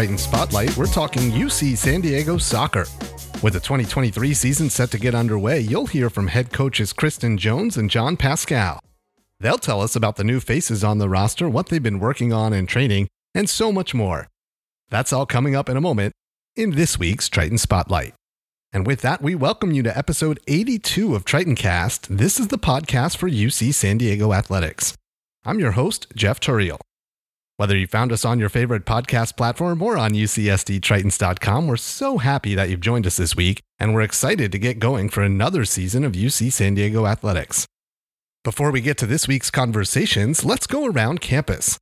Triton Spotlight, we're talking UC San Diego soccer. With the 2023 season set to get underway, you'll hear from head coaches Kristin Jones and Jon Pascale. They'll tell us about the new faces on the roster, what they've been working on in training, and so much more. That's all coming up in a moment in this week's Triton Spotlight. And with that, we welcome you to episode 82 of Triton Cast. This is the podcast for UC San Diego Athletics. I'm your host, Jeff Tourial. Whether you found us on your favorite podcast platform or on UCSDTritons.com, we're so happy that you've joined us this week, and we're excited to get going for another season of UC San Diego Athletics. Before we get to this week's conversations, let's go around campus.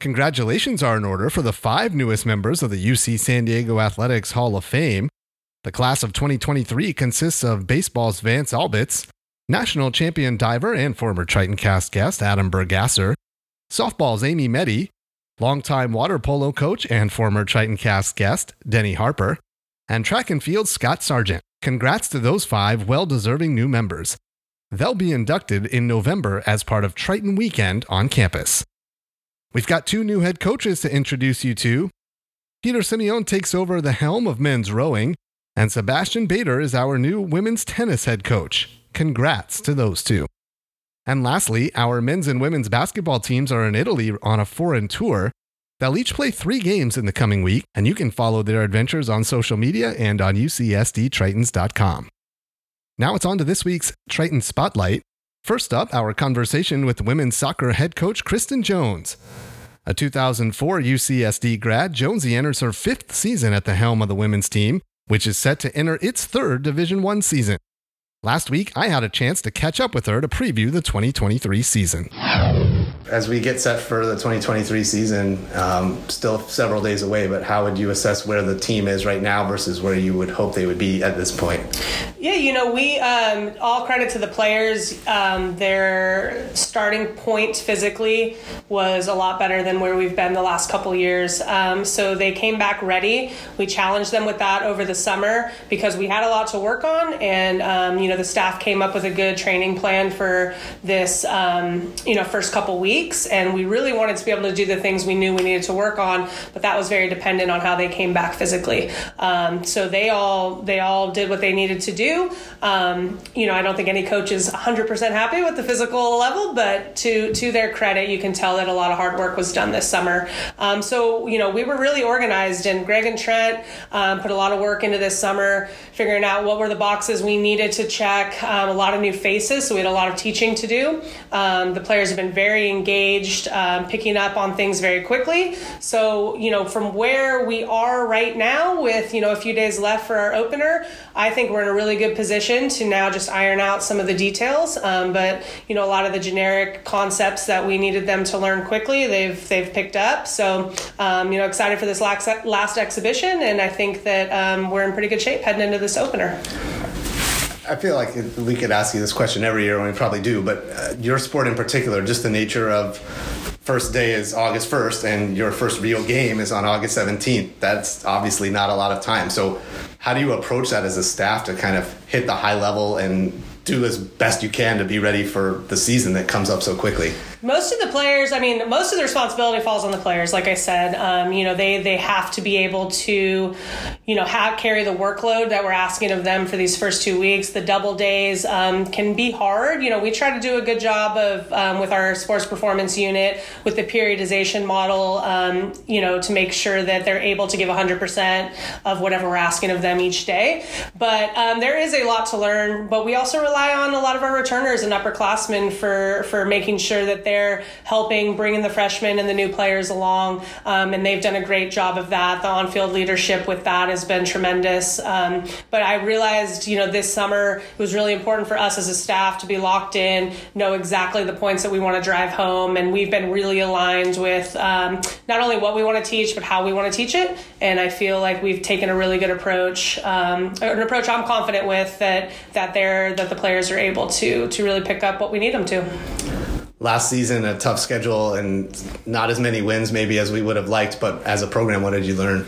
Congratulations are in order for the five newest members of the UC San Diego Athletics Hall of Fame. The class of 2023 consists of baseball's Vance Albitz, national champion diver and former Triton cast guest Adam Burgasser, softball's Amy Meddy, longtime water polo coach and former Triton Cast guest, Denny Harper, and track and field Scott Sargent. Congrats to those five well deserving new members. They'll be inducted in November as part of Triton Weekend on campus. We've got two new head coaches to introduce you to. Peter Simeone takes over the helm of men's rowing, and Sebastian Bader is our new women's tennis head coach. Congrats to those two. And lastly, our men's and women's basketball teams are in Italy on a foreign tour. They'll each play three games in the coming week, and you can follow their adventures on social media and on UCSDTritons.com. Now it's on to this week's Triton Spotlight. First up, our conversation with women's soccer head coach Kristin Jones. A 2004 UCSD grad, Jonesy enters her fifth season at the helm of the women's team, which is set to enter its third Division One season. Last week, I had a chance to catch up with her to preview the 2023 season. As we get set for the 2023 season, um, still several days away, but how would you assess where the team is right now versus where you would hope they would be at this point? Yeah, you know, we um, all credit to the players. Um, their starting point physically was a lot better than where we've been the last couple years. Um, so they came back ready. We challenged them with that over the summer because we had a lot to work on, and um, you know, the staff came up with a good training plan for this, um, you know, first couple weeks, and we really wanted to be able to do the things we knew we needed to work on, but that was very dependent on how they came back physically. Um, so they all they all did what they needed to do. Um, you know, I don't think any coach is 100% happy with the physical level, but to to their credit, you can tell that a lot of hard work was done this summer. Um, so you know, we were really organized, and Greg and Trent um, put a lot of work into this summer, figuring out what were the boxes we needed to check. Um, a lot of new faces, so we had a lot of teaching to do. Um, the players have been very engaged, um, picking up on things very quickly. So you know, from where we are right now, with you know a few days left for our opener, I think we're in a really good position to now just iron out some of the details. Um, but you know, a lot of the generic concepts that we needed them to learn quickly, they've they've picked up. So um, you know, excited for this last last exhibition, and I think that um, we're in pretty good shape heading into this opener. I feel like we could ask you this question every year, and we probably do, but uh, your sport in particular, just the nature of first day is August 1st and your first real game is on August 17th. That's obviously not a lot of time. So, how do you approach that as a staff to kind of hit the high level and do as best you can to be ready for the season that comes up so quickly? Most of the players i mean most of the responsibility falls on the players like i said. Um, you know they they have to be able to you know have carry the workload that we're asking of them for these first two weeks. The double days um, can be hard. You know we try to do a good job of um, with our sports performance unit with the periodization model um, you know to make sure that they're able to give 100% of whatever we're asking of them each day. But um, there is a lot to learn but we also rely on a lot of our returners and upperclassmen for for making sure that they there helping bringing the freshmen and the new players along, um, and they've done a great job of that. The on-field leadership with that has been tremendous. Um, but I realized, you know, this summer it was really important for us as a staff to be locked in, know exactly the points that we want to drive home, and we've been really aligned with um, not only what we want to teach but how we want to teach it. And I feel like we've taken a really good approach, um, an approach I'm confident with that that they're that the players are able to to really pick up what we need them to last season a tough schedule and not as many wins maybe as we would have liked but as a program what did you learn?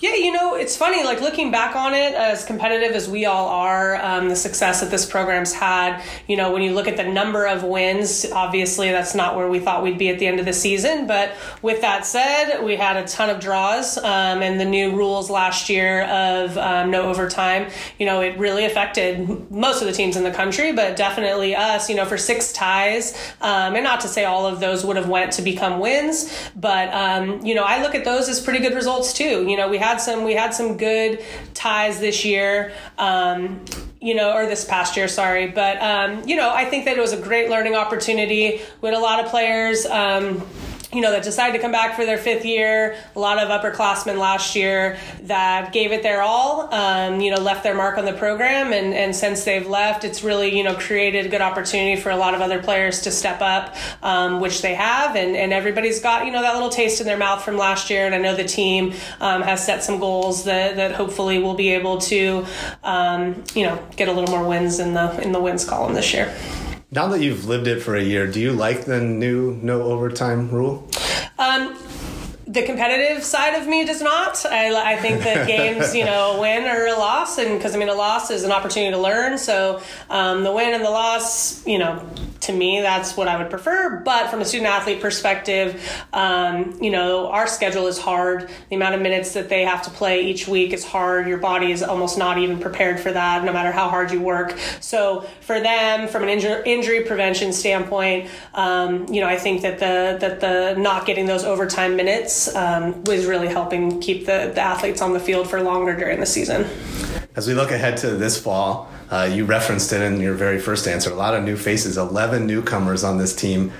Yeah you know it's funny like looking back on it as competitive as we all are um, the success that this program's had you know when you look at the number of wins obviously that's not where we thought we'd be at the end of the season but with that said we had a ton of draws um, and the new rules last year of um, no overtime you know it really affected most of the teams in the country but definitely us you know for six ties um, and not to say all of those would have went to become wins, but um, you know, I look at those as pretty good results too. You know, we had some we had some good ties this year. Um, you know, or this past year, sorry. But, um, you know, I think that it was a great learning opportunity. with a lot of players. Um, you know, that decided to come back for their fifth year. A lot of upperclassmen last year that gave it their all, um, you know, left their mark on the program. And, and since they've left, it's really, you know, created a good opportunity for a lot of other players to step up, um, which they have. And, and everybody's got, you know, that little taste in their mouth from last year. And I know the team um, has set some goals that, that hopefully we'll be able to, um, you know, get a little more wins in the, in the wins column this year. Now that you've lived it for a year, do you like the new no overtime rule? Um, the competitive side of me does not. I, I think that games, you know, win or a loss, and because I mean, a loss is an opportunity to learn. So um, the win and the loss, you know, to me, that's what I would prefer. But from a student athlete perspective, um, you know, our schedule is hard. The amount of minutes that they have to play each week is hard. Your body is almost not even prepared for that, no matter how hard you work. So for them, from an injury, injury prevention standpoint, um, you know, I think that the that the not getting those overtime minutes um, was really helping keep the, the athletes on the field for longer during the season. As we look ahead to this fall, uh, you referenced it in your very first answer. A lot of new faces, 11 newcomers on this team.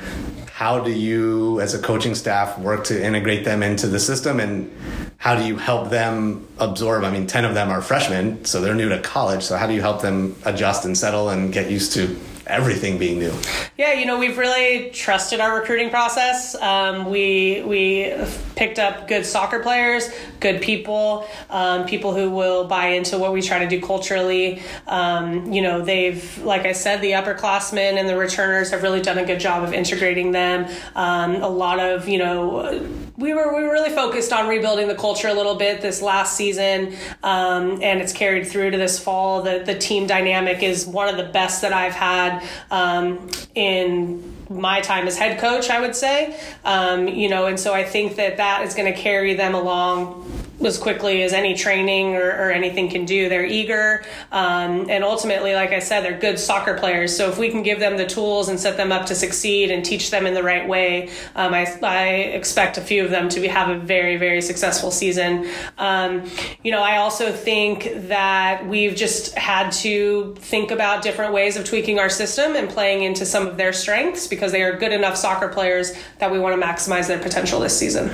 How do you, as a coaching staff, work to integrate them into the system and how do you help them absorb? I mean, 10 of them are freshmen, so they're new to college. So, how do you help them adjust and settle and get used to everything being new? Yeah, you know, we've really trusted our recruiting process. Um, we we picked up good soccer players, good people, um, people who will buy into what we try to do culturally. Um, you know, they've, like I said, the upperclassmen and the returners have really done a good job of integrating them. Um, a lot of, you know, we were we were really focused on rebuilding the culture a little bit this last season, um, and it's carried through to this fall. The the team dynamic is one of the best that I've had um, in my time as head coach, I would say. Um, you know, and so I think that that is going to carry them along as quickly as any training or, or anything can do. They're eager, um, and ultimately, like I said, they're good soccer players. So if we can give them the tools and set them up to succeed and teach them in the right way, um, I, I, expect a few of them to be, have a very, very successful season. Um, you know, I also think that we've just had to think about different ways of tweaking our system and playing into some of their strengths because they are good enough soccer players that we want to maximize their potential this season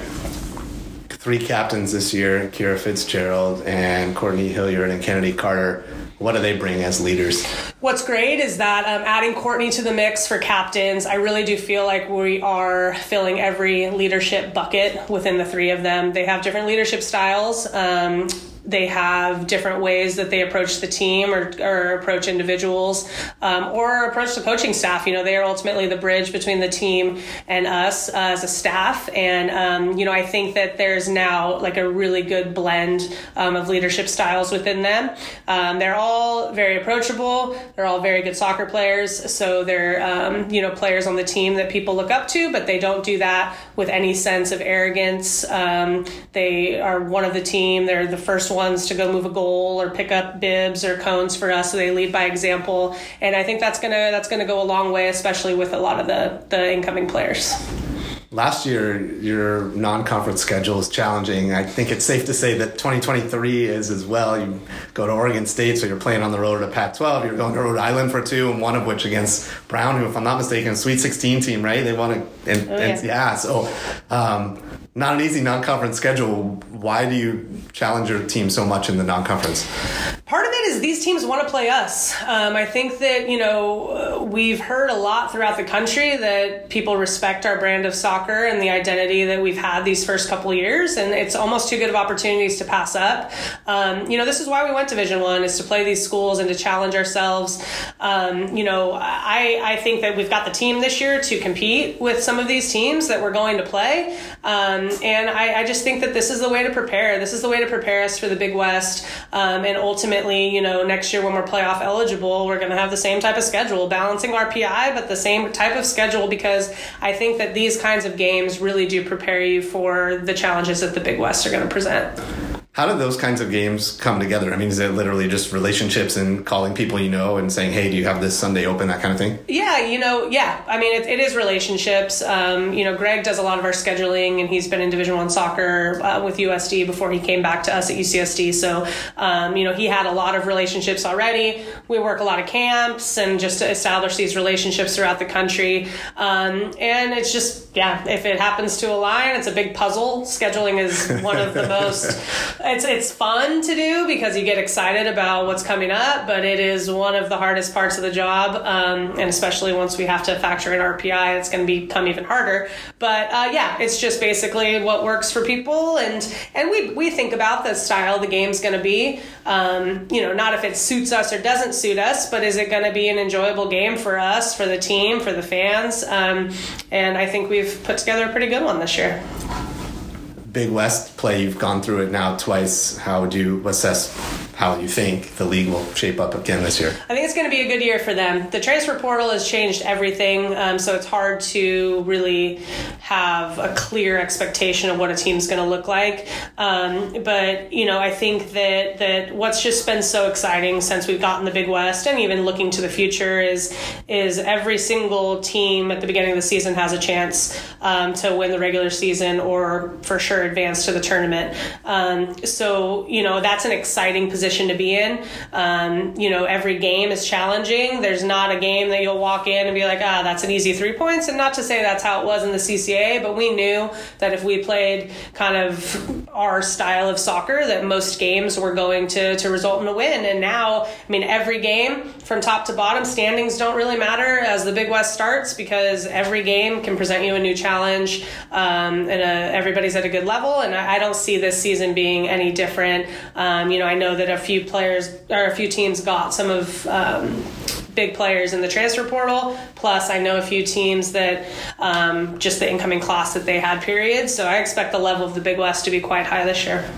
three captains this year Kira Fitzgerald and Courtney Hilliard and Kennedy Carter. What do they bring as leaders? What's great is that um, adding Courtney to the mix for captains, I really do feel like we are filling every leadership bucket within the three of them. They have different leadership styles. Um, they have different ways that they approach the team or, or approach individuals um, or approach the coaching staff. You know, they are ultimately the bridge between the team and us uh, as a staff. And, um, you know, I think that there's now like a really good blend um, of leadership styles within them. Um, they're all very approachable, they're all very good soccer players. So they're, um, you know, players on the team that people look up to, but they don't do that with any sense of arrogance. Um, they are one of the team, they're the first ones to go move a goal or pick up bibs or cones for us. So they lead by example, and I think that's gonna that's gonna go a long way, especially with a lot of the the incoming players. Last year, your non-conference schedule is challenging. I think it's safe to say that 2023 is as well. You go to Oregon State, so you're playing on the road at Pac-12. You're going to Rhode Island for two, and one of which against Brown, who, if I'm not mistaken, Sweet 16 team, right? They want to, and, oh, yeah. and yeah. So, um, not an easy non-conference schedule. Why do you challenge your team so much in the non-conference? Part of it is these teams want to play us. Um, I think that you know we've heard a lot throughout the country that people respect our brand of soccer and the identity that we've had these first couple years, and it's almost too good of opportunities to pass up. Um, you know, this is why we went to Division One is to play these schools and to challenge ourselves. Um, you know, I I think that we've got the team this year to compete with some of these teams that we're going to play. Um, um, and I, I, just think that this is the way to prepare. This is the way to prepare us for the Big West. Um, and ultimately, you know, next year when we're playoff eligible, we're going to have the same type of schedule, balancing RPI, but the same type of schedule because I think that these kinds of games really do prepare you for the challenges that the Big West are going to present. How do those kinds of games come together? I mean, is it literally just relationships and calling people you know and saying, "Hey, do you have this Sunday open?" That kind of thing. Yeah, you know, yeah. I mean, it, it is relationships. Um, you know, Greg does a lot of our scheduling, and he's been in Division One soccer uh, with USD before he came back to us at UCSD. So, um, you know, he had a lot of relationships already. We work a lot of camps and just to establish these relationships throughout the country. Um, and it's just, yeah, if it happens to align, it's a big puzzle. Scheduling is one of the most it's it's fun to do because you get excited about what's coming up, but it is one of the hardest parts of the job, um, and especially once we have to factor in RPI, it's going to become even harder. But uh, yeah, it's just basically what works for people, and and we we think about the style the game's going to be. Um, you know, not if it suits us or doesn't suit us, but is it going to be an enjoyable game for us, for the team, for the fans? Um, and I think we've put together a pretty good one this year. Big West play, you've gone through it now twice. How would you assess how you think the league will shape up again this year? I think it's going to be a good year for them. The transfer portal has changed everything, um, so it's hard to really have a clear expectation of what a team's going to look like. Um, but you know, I think that that what's just been so exciting since we've gotten the Big West, and even looking to the future, is is every single team at the beginning of the season has a chance um, to win the regular season or for sure advance to the tournament. Um, so you know, that's an exciting position position to be in. Um, you know, every game is challenging. There's not a game that you'll walk in and be like, ah, that's an easy three points. And not to say that's how it was in the CCA, but we knew that if we played kind of our style of soccer, that most games were going to, to result in a win. And now, I mean, every game from top to bottom, standings don't really matter as the Big West starts because every game can present you a new challenge um, and uh, everybody's at a good level. And I, I, don't see this season being any different. Um, you know, I know that a few players or a few teams got some of um, big players in the transfer portal. Plus, I know a few teams that um, just the incoming class that they had, period. So I expect the level of the Big West to be quite high this year.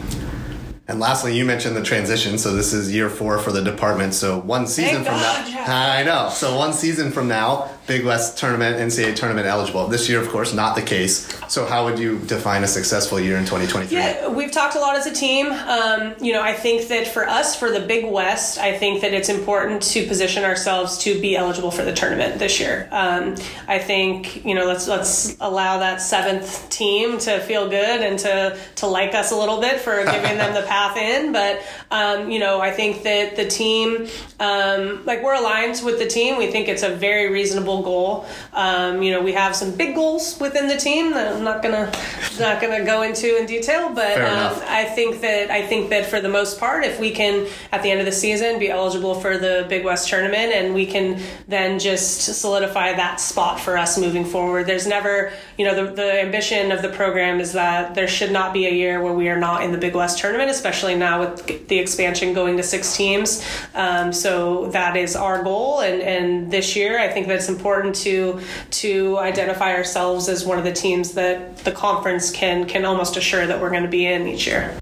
And lastly, you mentioned the transition. So this is year four for the department. So one season Thank from God, now, I know. So one season from now, Big West tournament, NCAA tournament eligible. This year, of course, not the case. So, how would you define a successful year in 2023? Yeah, we've talked a lot as a team. Um, you know, I think that for us, for the Big West, I think that it's important to position ourselves to be eligible for the tournament this year. Um, I think you know let's let's allow that seventh team to feel good and to to like us a little bit for giving them the path in. But um, you know, I think that the team, um, like we're aligned with the team. We think it's a very reasonable goal. Um, you know, we have some big goals within the team that I'm not gonna not gonna go into in detail, but um, I think that I think that for the most part, if we can at the end of the season be eligible for the Big West tournament, and we can then just solidify that spot for us moving forward. There's never, you know, the, the ambition of the program is that there should not be a year where we are not in the Big West tournament, especially now with the expansion going to six teams. Um, so that is our goal, and and this year I think that's important important to to identify ourselves as one of the teams that the conference can can almost assure that we're going to be in each year.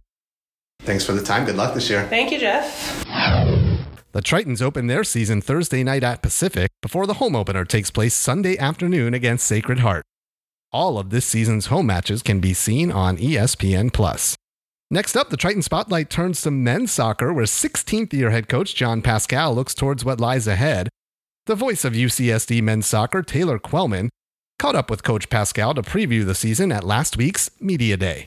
Thanks for the time. Good luck this year. Thank you, Jeff. The Tritons open their season Thursday night at Pacific before the home opener takes place Sunday afternoon against Sacred Heart. All of this season's home matches can be seen on ESPN Plus. Next up, the Triton Spotlight turns to men's soccer, where 16th year head coach Jon Pascale looks towards what lies ahead the voice of UCSD men's soccer, Taylor Quellman, caught up with Coach Pascale to preview the season at last week's Media Day.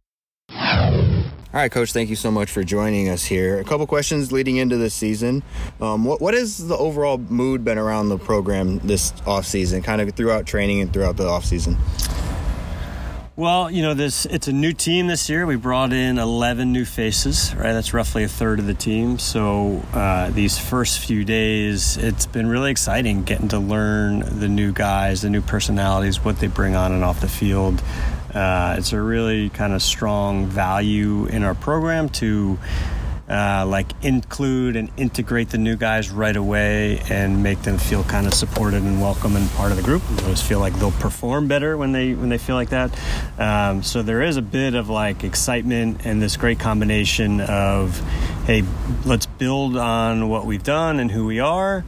All right, Coach, thank you so much for joining us here. A couple questions leading into this season. Um, what, what has the overall mood been around the program this offseason, kind of throughout training and throughout the offseason? Well, you know, this it's a new team this year. We brought in 11 new faces, right? That's roughly a third of the team. So uh, these first few days, it's been really exciting getting to learn the new guys, the new personalities, what they bring on and off the field. Uh, it's a really kind of strong value in our program to uh, like include and integrate the new guys right away and make them feel kind of supported and welcome and part of the group. I always feel like they'll perform better when they when they feel like that. Um, so there is a bit of like excitement and this great combination of hey, let's build on what we've done and who we are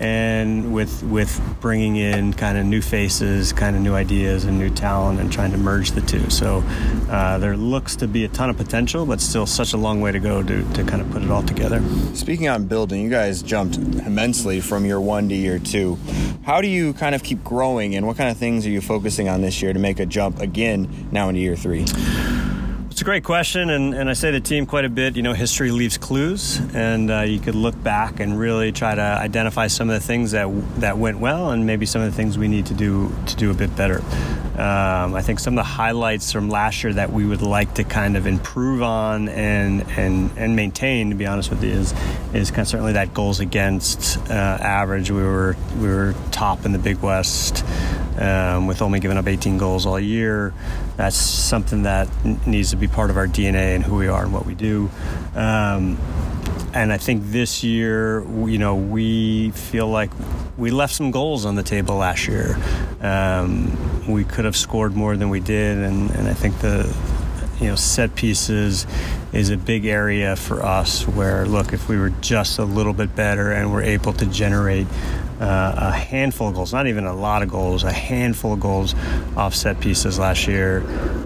and with with bringing in kind of new faces, kind of new ideas and new talent, and trying to merge the two. So uh, there looks to be a ton of potential, but still such a long way to go to, to kind of put it all together. Speaking on building, you guys jumped immensely from year one to year two. How do you kind of keep growing, and what kind of things are you focusing on this year to make a jump again now into year three? It's a great question, and, and I say the team quite a bit. You know, history leaves clues, and uh, you could look back and really try to identify some of the things that that went well, and maybe some of the things we need to do to do a bit better. Um, I think some of the highlights from last year that we would like to kind of improve on and and and maintain, to be honest with you, is is kind of certainly that goals against uh, average. We were we were top in the Big West um, with only giving up 18 goals all year. That's something that needs to be part of our DNA and who we are and what we do. Um, and I think this year, you know, we feel like we left some goals on the table last year. Um, we could have scored more than we did, and, and I think the you know set pieces is a big area for us where look if we were just a little bit better and we're able to generate uh, a handful of goals not even a lot of goals a handful of goals off set pieces last year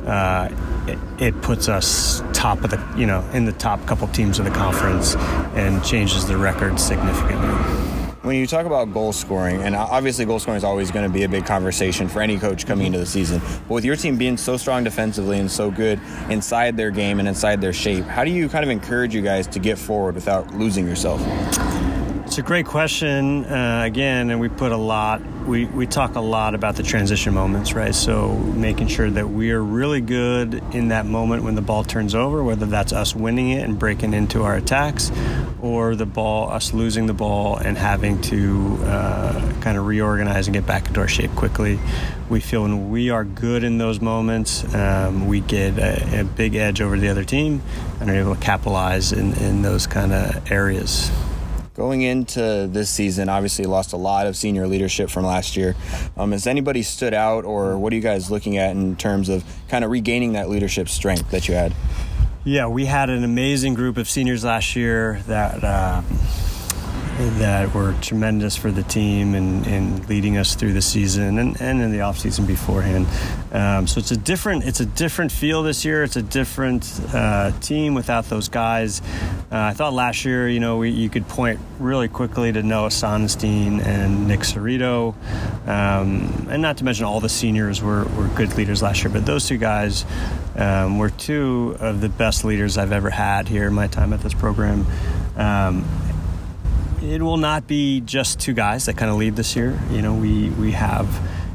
uh, it, it, puts us top of the you know in the top couple teams of the conference and changes the record significantly when you talk about goal scoring, and obviously goal scoring is always going to be a big conversation for any coach coming into the season, but with your team being so strong defensively and so good inside their game and inside their shape, how do you kind of encourage you guys to get forward without losing yourself? It's a great question. Uh, again, and we put a lot, we, we talk a lot about the transition moments, right? So making sure that we are really good in that moment when the ball turns over, whether that's us winning it and breaking into our attacks, or the ball, us losing the ball and having to uh, kind of reorganize and get back into our shape quickly. We feel when we are good in those moments, um, we get a, a, big edge over the other team and are able to capitalize in, in those kind of areas. Going into this season, obviously lost a lot of senior leadership from last year. Um, has anybody stood out, or what are you guys looking at in terms of kind of regaining that leadership strength that you had? Yeah, we had an amazing group of seniors last year that. Uh, that were tremendous for the team and, and leading us through the season and, and in the off season beforehand. Um, so it's a different it's a different feel this year. It's a different uh, team without those guys. Uh, I thought last year, you know, we, you could point really quickly to Noah Sonnenstein and Nick Cerrito, um, and not to mention all the seniors were, were good leaders last year. But those two guys um, were two of the best leaders I've ever had here in my time at this program. Um, it will not be just two guys that kind of lead this year. You know, we we have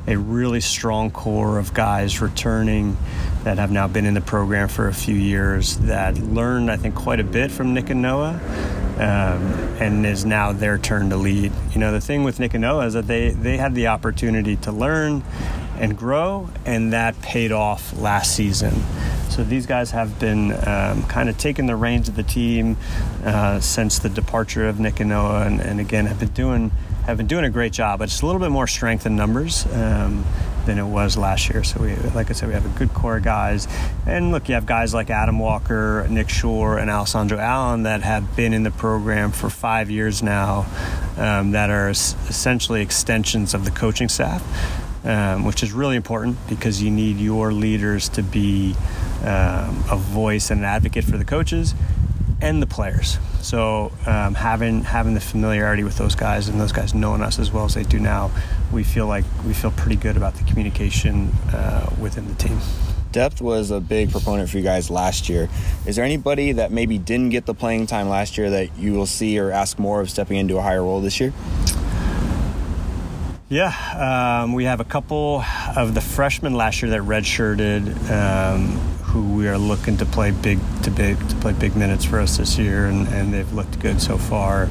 a really strong core of guys returning that have now been in the program for a few years that learned, I think, quite a bit from Nick and Noah, um, and is now their turn to lead. You know, the thing with Nick and Noah is that they they had the opportunity to learn and grow, and that paid off last season. So these guys have been um, kind of taking the reins of the team uh, since the departure of Nick and Noah, and, and, again have been doing have been doing a great job. But it's a little bit more strength in numbers. Um, than it was last year. So we, like I said, we have a good core of guys. And look, you have guys like Adam Walker, Nick Shore, and Alessandro Allen that have been in the program for five years now, um, that are essentially extensions of the coaching staff um, which is really important because you need your leaders to be um, a voice and an advocate for the coaches and the players. So um, having having the familiarity with those guys and those guys knowing us as well as they do now, we feel like we feel pretty good about the communication uh, within the team. Depth was a big proponent for you guys last year. Is there anybody that maybe didn't get the playing time last year that you will see or ask more of stepping into a higher role this year? Yeah, um, we have a couple of the freshmen last year that redshirted, um, who we are looking to play big to big to play big minutes for us this year, and, and they've looked good so far.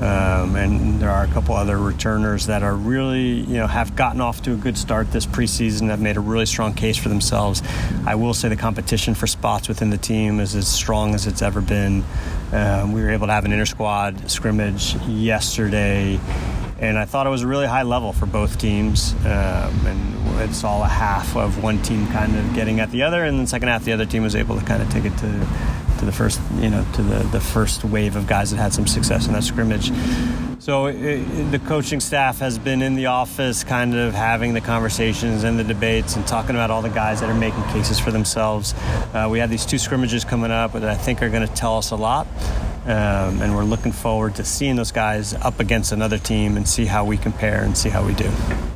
Um, and there are a couple other returners that are really, you know, have gotten off to a good start this preseason, have made a really strong case for themselves. I will say the competition for spots within the team is as strong as it's ever been. Um, we were able to have an inter squad scrimmage yesterday and I thought it was a really high level for both teams. Um, and it's all a half of one team kind of getting at the other, and then second half the other team was able to kind of take it to to the first, you know, to the, the first wave of guys that had some success in that scrimmage. So it, the coaching staff has been in the office, kind of having the conversations and the debates and talking about all the guys that are making cases for themselves. Uh, we have these two scrimmages coming up that I think are going to tell us a lot. Um, and we're looking forward to seeing those guys up against another team and see how we compare and see how we do.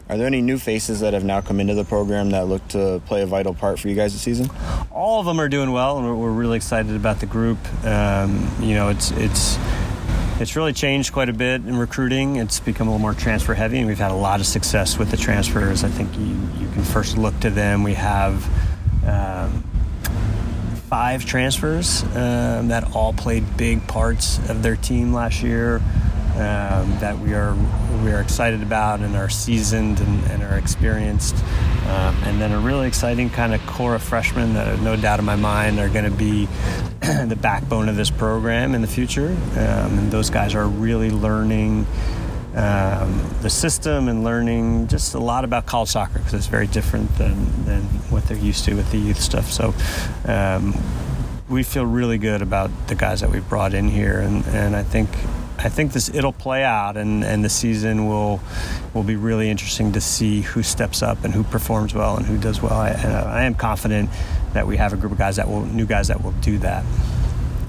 Are there any new faces that have now come into the program that look to play a vital part for you guys this season? All of them are doing well, and we're, we're really excited about the group. Um, you know, it's it's it's really changed quite a bit in recruiting. It's become a little more transfer heavy, and we've had a lot of success with the transfers. I think you, you can first look to them. We have um, five transfers um, that all played big parts of their team last year. Um, that we are we are excited about and are seasoned and, and are experienced, um, and then a really exciting kind of core of freshmen that, no doubt in my mind, are going to be the backbone of this program in the future. Um, and those guys are really learning um, the system and learning just a lot about college soccer because it's very different than, than what they're used to with the youth stuff. So um, we feel really good about the guys that we've brought in here, and, and I think I think this it'll play out, and, and the season will will be really interesting to see who steps up and who performs well and who does well. I, I am confident that we have a group of guys that will new guys that will do that.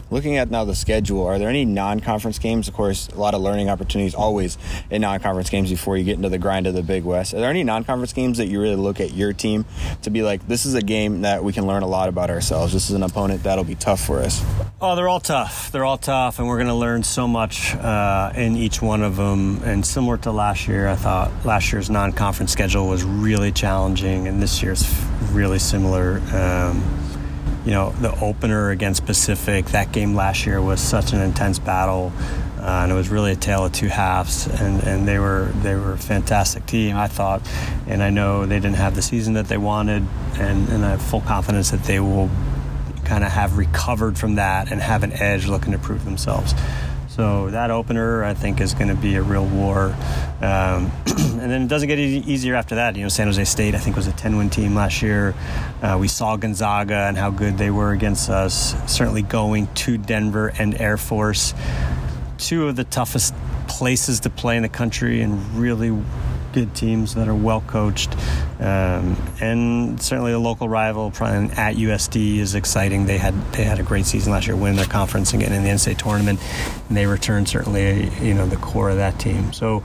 Looking at now the schedule, are there any non-conference games? Of course, a lot of learning opportunities always in non-conference games before you get into the grind of the Big West. Are there any non-conference games that you really look at your team to be like, this is a game that we can learn a lot about ourselves. This is an opponent that'll be tough for us. Oh, they're all tough. They're all tough, and we're going to learn so much uh, in each one of them. And similar to last year, I thought last year's non-conference schedule was really challenging, and this year's really similar. Um, you know, the opener against Pacific, that game last year was such an intense battle. Uh, and it was really a tale of two halves, and, and they were they were a fantastic team, I thought, and I know they didn't have the season that they wanted, and, and I have full confidence that they will kind of have recovered from that and have an edge looking to prove themselves. So that opener, I think, is going to be a real war. Um, and then it doesn't get e- easier after that. You know, San Jose State, I think, was a 10-win team last year. Uh, we saw Gonzaga and how good they were against us. Certainly going to Denver and Air Force, two of the toughest places to play in the country, and really good teams that are well coached, um, and certainly a local rival at USD is exciting. They had they had a great season last year, winning their conference and getting in the NCAA tournament, and they returned certainly you know the core of that team. So.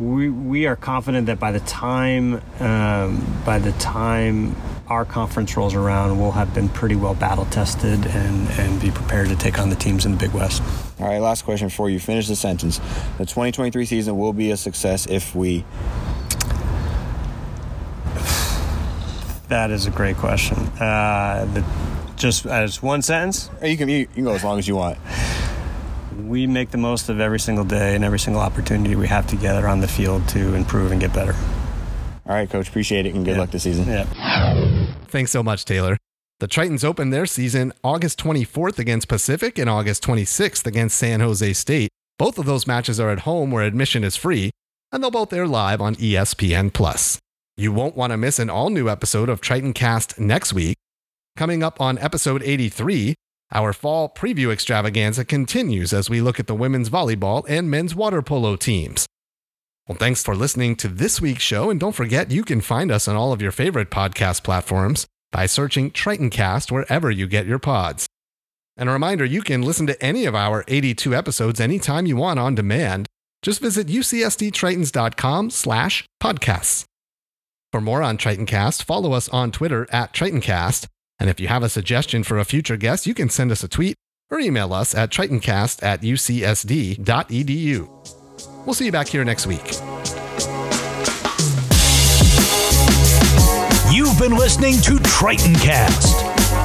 We, we are confident that by the time um, by the time our conference rolls around, we'll have been pretty well battle tested and, and be prepared to take on the teams in the Big West. All right, last question for you. Finish the sentence. The 2023 season will be a success if we. That is a great question. Uh, the, just as one sentence? You can, you can go as long as you want. We make the most of every single day and every single opportunity we have together on the field to improve and get better. All right, coach. Appreciate it and good yeah. luck this season. Yeah. Thanks so much, Taylor. The Tritons open their season August 24th against Pacific and August 26th against San Jose State. Both of those matches are at home where admission is free, and they'll both air live on ESPN Plus. You won't want to miss an all-new episode of Triton Cast next week. Coming up on episode 83, our fall preview extravaganza continues as we look at the women's volleyball and men's water polo teams. Well, thanks for listening to this week's show, and don't forget you can find us on all of your favorite podcast platforms by searching Tritoncast wherever you get your pods. And a reminder, you can listen to any of our 82 episodes anytime you want on demand. Just visit ucsdtritons.com slash podcasts. For more on Tritoncast, follow us on Twitter at Tritoncast. And if you have a suggestion for a future guest, you can send us a tweet or email us at tritoncast at ucsd.edu. We'll see you back here next week. You've been listening to TritonCast.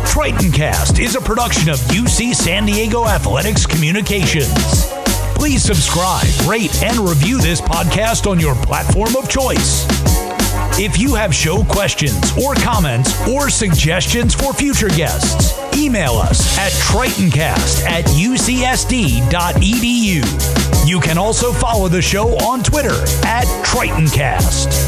TritonCast is a production of UC San Diego Athletics Communications. Please subscribe, rate, and review this podcast on your platform of choice. If you have show questions or comments or suggestions for future guests, email us at tritoncast at ucsd.edu. You can also follow the show on Twitter at TritonCast.